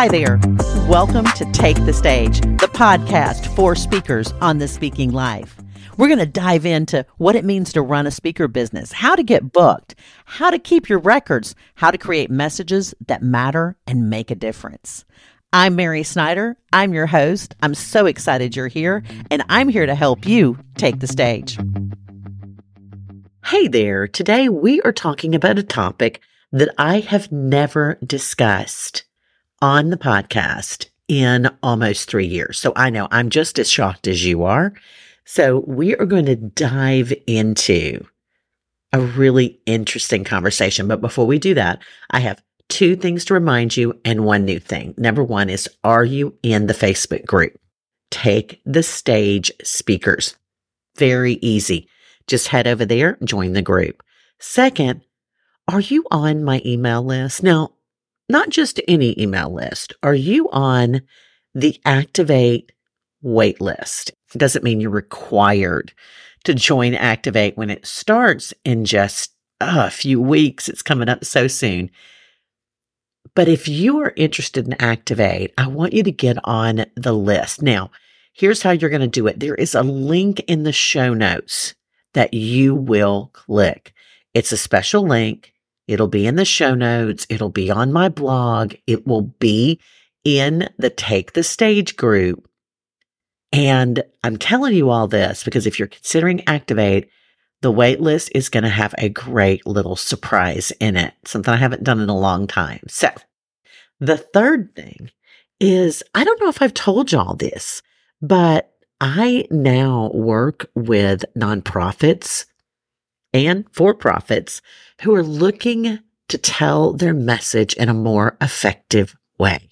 Hi there. Welcome to Take the Stage, the podcast for speakers on the speaking life. We're going to dive into what it means to run a speaker business, how to get booked, how to keep your records, how to create messages that matter and make a difference. I'm Mary Snyder. I'm your host. I'm so excited you're here, and I'm here to help you take the stage. Hey there. Today we are talking about a topic that I have never discussed on the podcast in almost three years. So I know I'm just as shocked as you are. So we are going to dive into a really interesting conversation. But before we do that, I have two things to remind you and one new thing. Number one is, are you in the Facebook group? Take the stage speakers. Very easy. Just head over there, join the group. Second, are you on my email list? Now, not just any email list. Are you on the Activate wait list? It doesn't mean you're required to join Activate when it starts in just uh, a few weeks. It's coming up so soon. But if you are interested in Activate, I want you to get on the list. Now, here's how you're going to do it. There is a link in the show notes that you will click. It's a special link. It'll be in the show notes. It'll be on my blog. It will be in the Take the Stage group. And I'm telling you all this because if you're considering Activate, the waitlist is going to have a great little surprise in it, something I haven't done in a long time. So the third thing is I don't know if I've told y'all this, but I now work with nonprofits and for profits who are looking to tell their message in a more effective way.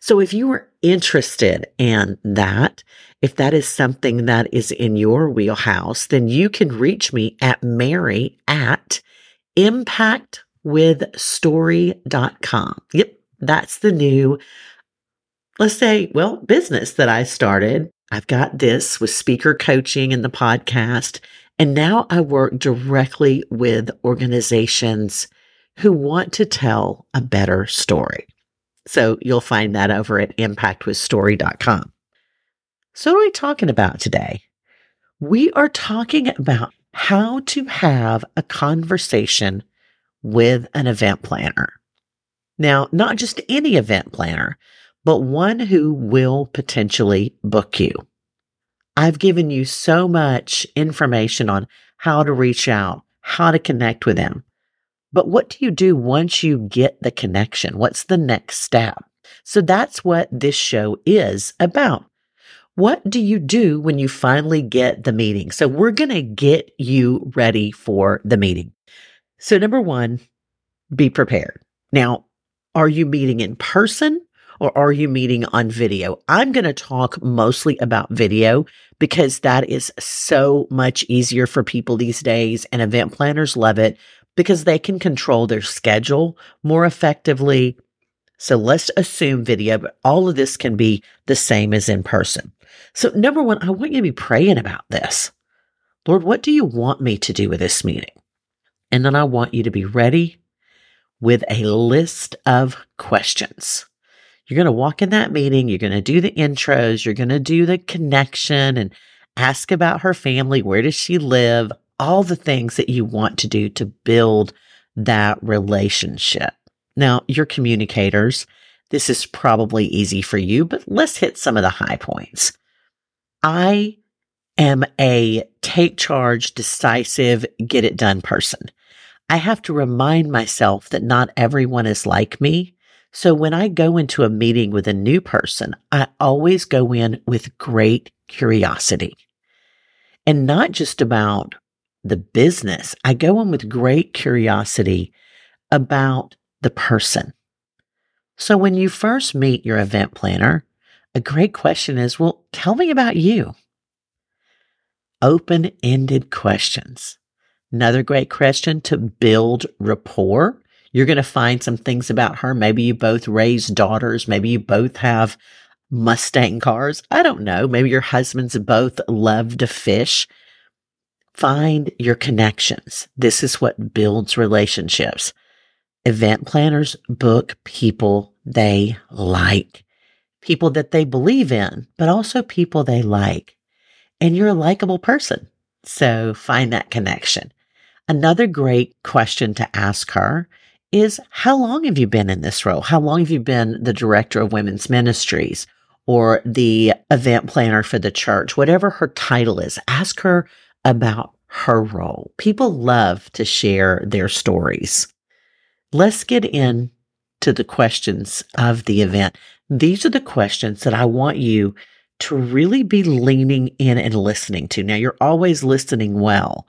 So if you are interested in that, if that is something that is in your wheelhouse, then you can reach me at Mary at impactwithstory.com. Yep. That's the new, let's say, well, business that I started. I've got this with speaker coaching and the podcast. And now I work directly with organizations who want to tell a better story. So you'll find that over at impactwithstory.com. So, what are we talking about today? We are talking about how to have a conversation with an event planner. Now, not just any event planner, but one who will potentially book you. I've given you so much information on how to reach out, how to connect with them. But what do you do once you get the connection? What's the next step? So that's what this show is about. What do you do when you finally get the meeting? So we're going to get you ready for the meeting. So number one, be prepared. Now, are you meeting in person or are you meeting on video? I'm going to talk mostly about video because that is so much easier for people these days and event planners love it because they can control their schedule more effectively. So let's assume video, but all of this can be the same as in person. So number one, I want you to be praying about this. Lord, what do you want me to do with this meeting? And then I want you to be ready with a list of questions. You're going to walk in that meeting. You're going to do the intros. You're going to do the connection and ask about her family. Where does she live? All the things that you want to do to build that relationship. Now, you're communicators. This is probably easy for you, but let's hit some of the high points. I am a take charge, decisive, get it done person. I have to remind myself that not everyone is like me so when I go into a meeting with a new person, I always go in with great curiosity and not just about the business. I go in with great curiosity about the person. So when you first meet your event planner, a great question is, well, tell me about you. Open ended questions. Another great question to build rapport you're going to find some things about her. Maybe you both raise daughters. Maybe you both have Mustang cars. I don't know. Maybe your husbands both love to fish. Find your connections. This is what builds relationships. Event planners book people they like, people that they believe in, but also people they like. And you're a likable person. So find that connection. Another great question to ask her is how long have you been in this role? How long have you been the director of women's ministries or the event planner for the church? Whatever her title is, ask her about her role. People love to share their stories. Let's get in to the questions of the event. These are the questions that I want you to really be leaning in and listening to. Now, you're always listening well,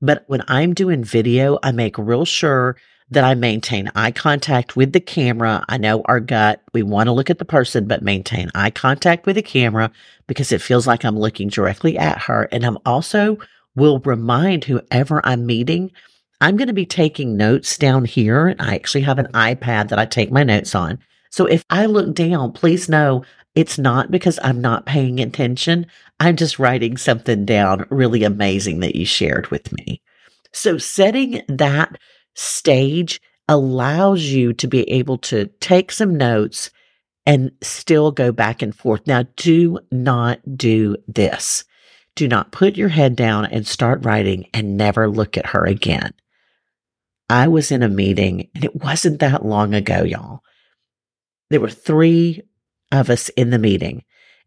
but when I'm doing video, I make real sure that I maintain eye contact with the camera. I know our gut, we want to look at the person, but maintain eye contact with the camera because it feels like I'm looking directly at her. And I'm also will remind whoever I'm meeting, I'm going to be taking notes down here. And I actually have an iPad that I take my notes on. So if I look down, please know it's not because I'm not paying attention. I'm just writing something down really amazing that you shared with me. So setting that stage allows you to be able to take some notes and still go back and forth. Now, do not do this. Do not put your head down and start writing and never look at her again. I was in a meeting and it wasn't that long ago, y'all. There were three of us in the meeting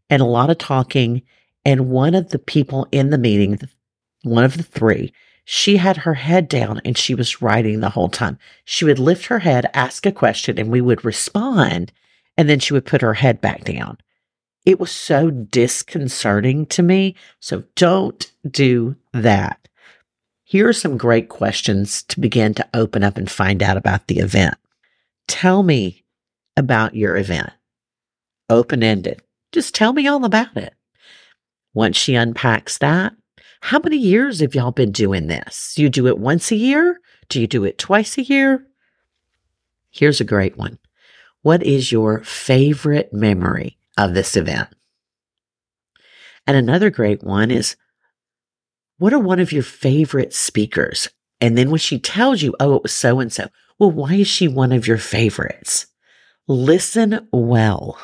and a lot of talking. And one of the people in the meeting, one of the three, she had her head down and she was writing the whole time. She would lift her head, ask a question, and we would respond. And then she would put her head back down. It was so disconcerting to me. So don't do that. Here are some great questions to begin to open up and find out about the event. Tell me about your event. Open ended. Just tell me all about it. Once she unpacks that, how many years have y'all been doing this? Do you do it once a year? Do you do it twice a year? Here's a great one. What is your favorite memory of this event? And another great one is what are one of your favorite speakers? And then when she tells you, oh, it was so and so, well, why is she one of your favorites? Listen well.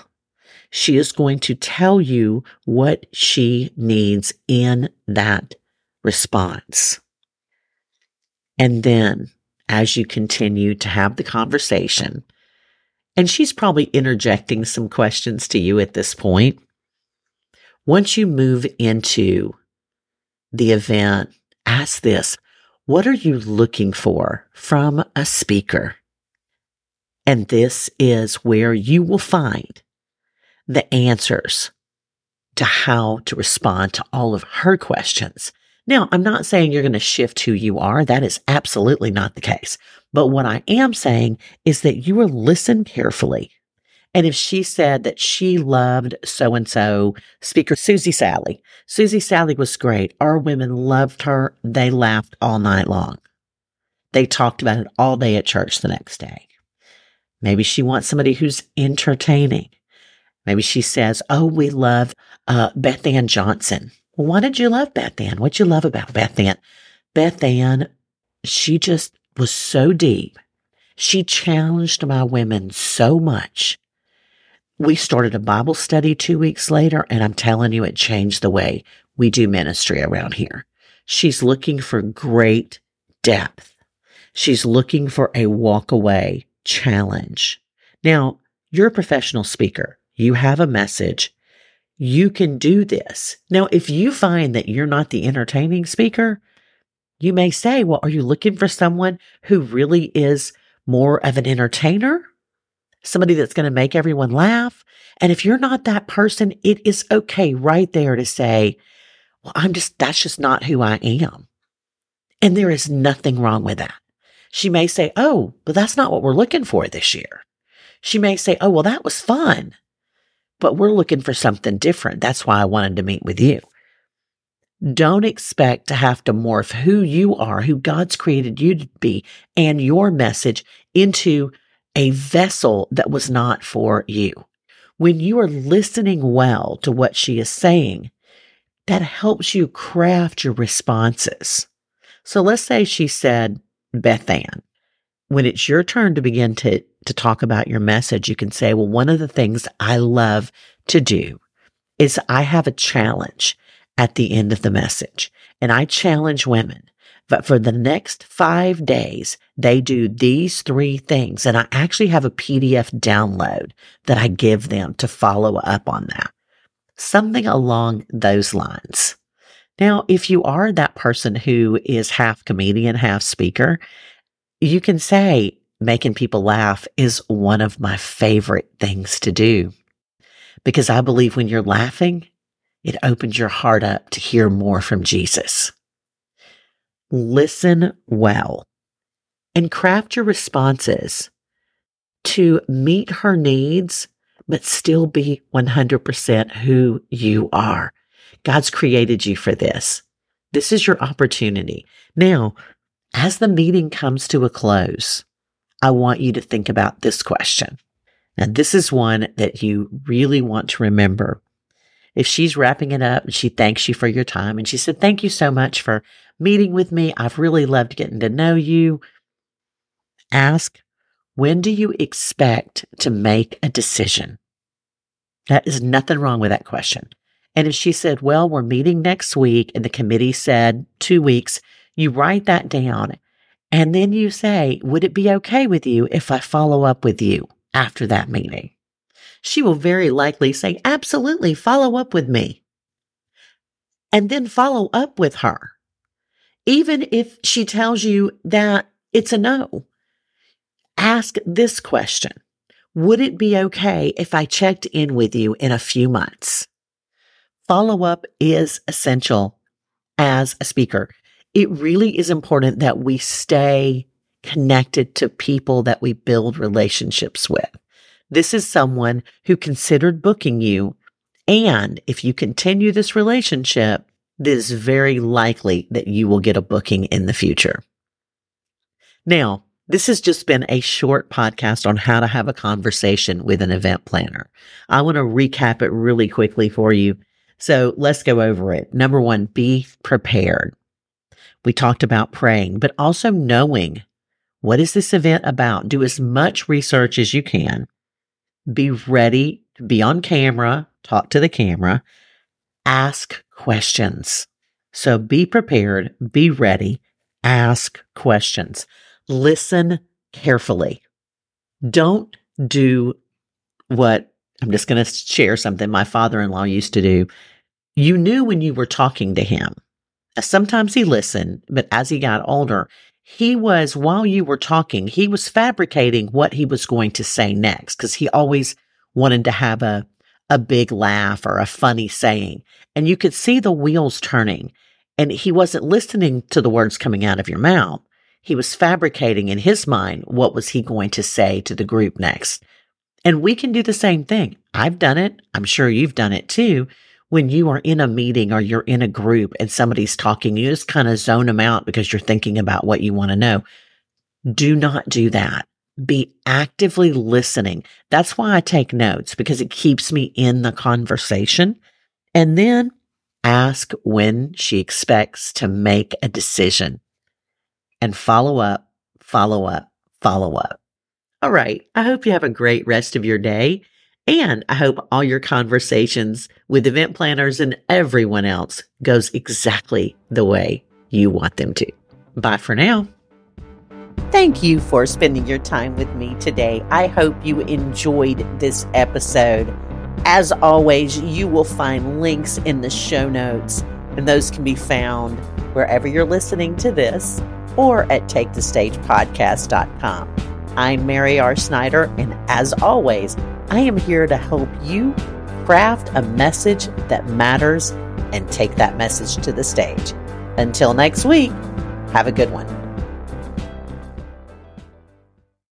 She is going to tell you what she needs in that response. And then as you continue to have the conversation, and she's probably interjecting some questions to you at this point. Once you move into the event, ask this What are you looking for from a speaker? And this is where you will find the answers to how to respond to all of her questions. Now, I'm not saying you're going to shift who you are. That is absolutely not the case. But what I am saying is that you will listen carefully. And if she said that she loved so and so, speaker Susie Sally, Susie Sally was great. Our women loved her. They laughed all night long. They talked about it all day at church the next day. Maybe she wants somebody who's entertaining. Maybe she says, Oh, we love uh, Beth Ann Johnson. Well, why did you love Beth Ann? What'd you love about Beth Ann? Beth Ann, she just was so deep. She challenged my women so much. We started a Bible study two weeks later, and I'm telling you, it changed the way we do ministry around here. She's looking for great depth. She's looking for a walk away challenge. Now, you're a professional speaker. You have a message. You can do this. Now, if you find that you're not the entertaining speaker, you may say, well, are you looking for someone who really is more of an entertainer? Somebody that's going to make everyone laugh? And if you're not that person, it is okay right there to say, well, I'm just, that's just not who I am. And there is nothing wrong with that. She may say, oh, but that's not what we're looking for this year. She may say, oh, well, that was fun but we're looking for something different. That's why I wanted to meet with you. Don't expect to have to morph who you are, who God's created you to be, and your message into a vessel that was not for you. When you are listening well to what she is saying, that helps you craft your responses. So let's say she said, Beth Ann, when it's your turn to begin to to talk about your message, you can say, well, one of the things I love to do is I have a challenge at the end of the message and I challenge women but for the next five days, they do these three things. And I actually have a PDF download that I give them to follow up on that. Something along those lines. Now, if you are that person who is half comedian, half speaker, you can say making people laugh is one of my favorite things to do because I believe when you're laughing, it opens your heart up to hear more from Jesus listen well and craft your responses to meet her needs, but still be 100% who you are. God's created you for this. This is your opportunity. Now, as the meeting comes to a close, I want you to think about this question. Now, this is one that you really want to remember. If she's wrapping it up and she thanks you for your time and she said, Thank you so much for meeting with me. I've really loved getting to know you. Ask, when do you expect to make a decision? That is nothing wrong with that question. And if she said, well, we're meeting next week and the committee said two weeks, you write that down. And then you say, would it be okay with you if I follow up with you after that meeting? She will very likely say, absolutely, follow up with me. And then follow up with her even if she tells you that it's a no, ask this question. Would it be okay if I checked in with you in a few months? Follow up is essential as a speaker. It really is important that we stay connected to people that we build relationships with. This is someone who considered booking you. And if you continue this relationship, it is very likely that you will get a booking in the future. Now, this has just been a short podcast on how to have a conversation with an event planner. I want to recap it really quickly for you. So let's go over it. Number one, be prepared. We talked about praying, but also knowing what is this event about? Do as much research as you can. Be ready to be on camera, talk to the camera, ask questions. So be prepared, be ready, ask questions, listen carefully. Don't do what I'm just going to share something my father in law used to do. You knew when you were talking to him. Sometimes he listened, but as he got older, he was, while you were talking, he was fabricating what he was going to say next because he always wanted to have a a big laugh or a funny saying. And you could see the wheels turning. And he wasn't listening to the words coming out of your mouth. He was fabricating in his mind what was he going to say to the group next. And we can do the same thing. I've done it. I'm sure you've done it too. When you are in a meeting or you're in a group and somebody's talking, you just kind of zone them out because you're thinking about what you want to know. Do not do that be actively listening. That's why I take notes because it keeps me in the conversation. And then ask when she expects to make a decision and follow up, follow up, follow up. All right. I hope you have a great rest of your day. And I hope all your conversations with event planners and everyone else goes exactly the way you want them to. Bye for now. Thank you for spending your time with me today. I hope you enjoyed this episode. As always, you will find links in the show notes, and those can be found wherever you're listening to this or at takethestagepodcast.com. I'm Mary R. Snyder, and as always, I am here to help you craft a message that matters and take that message to the stage. Until next week, have a good one.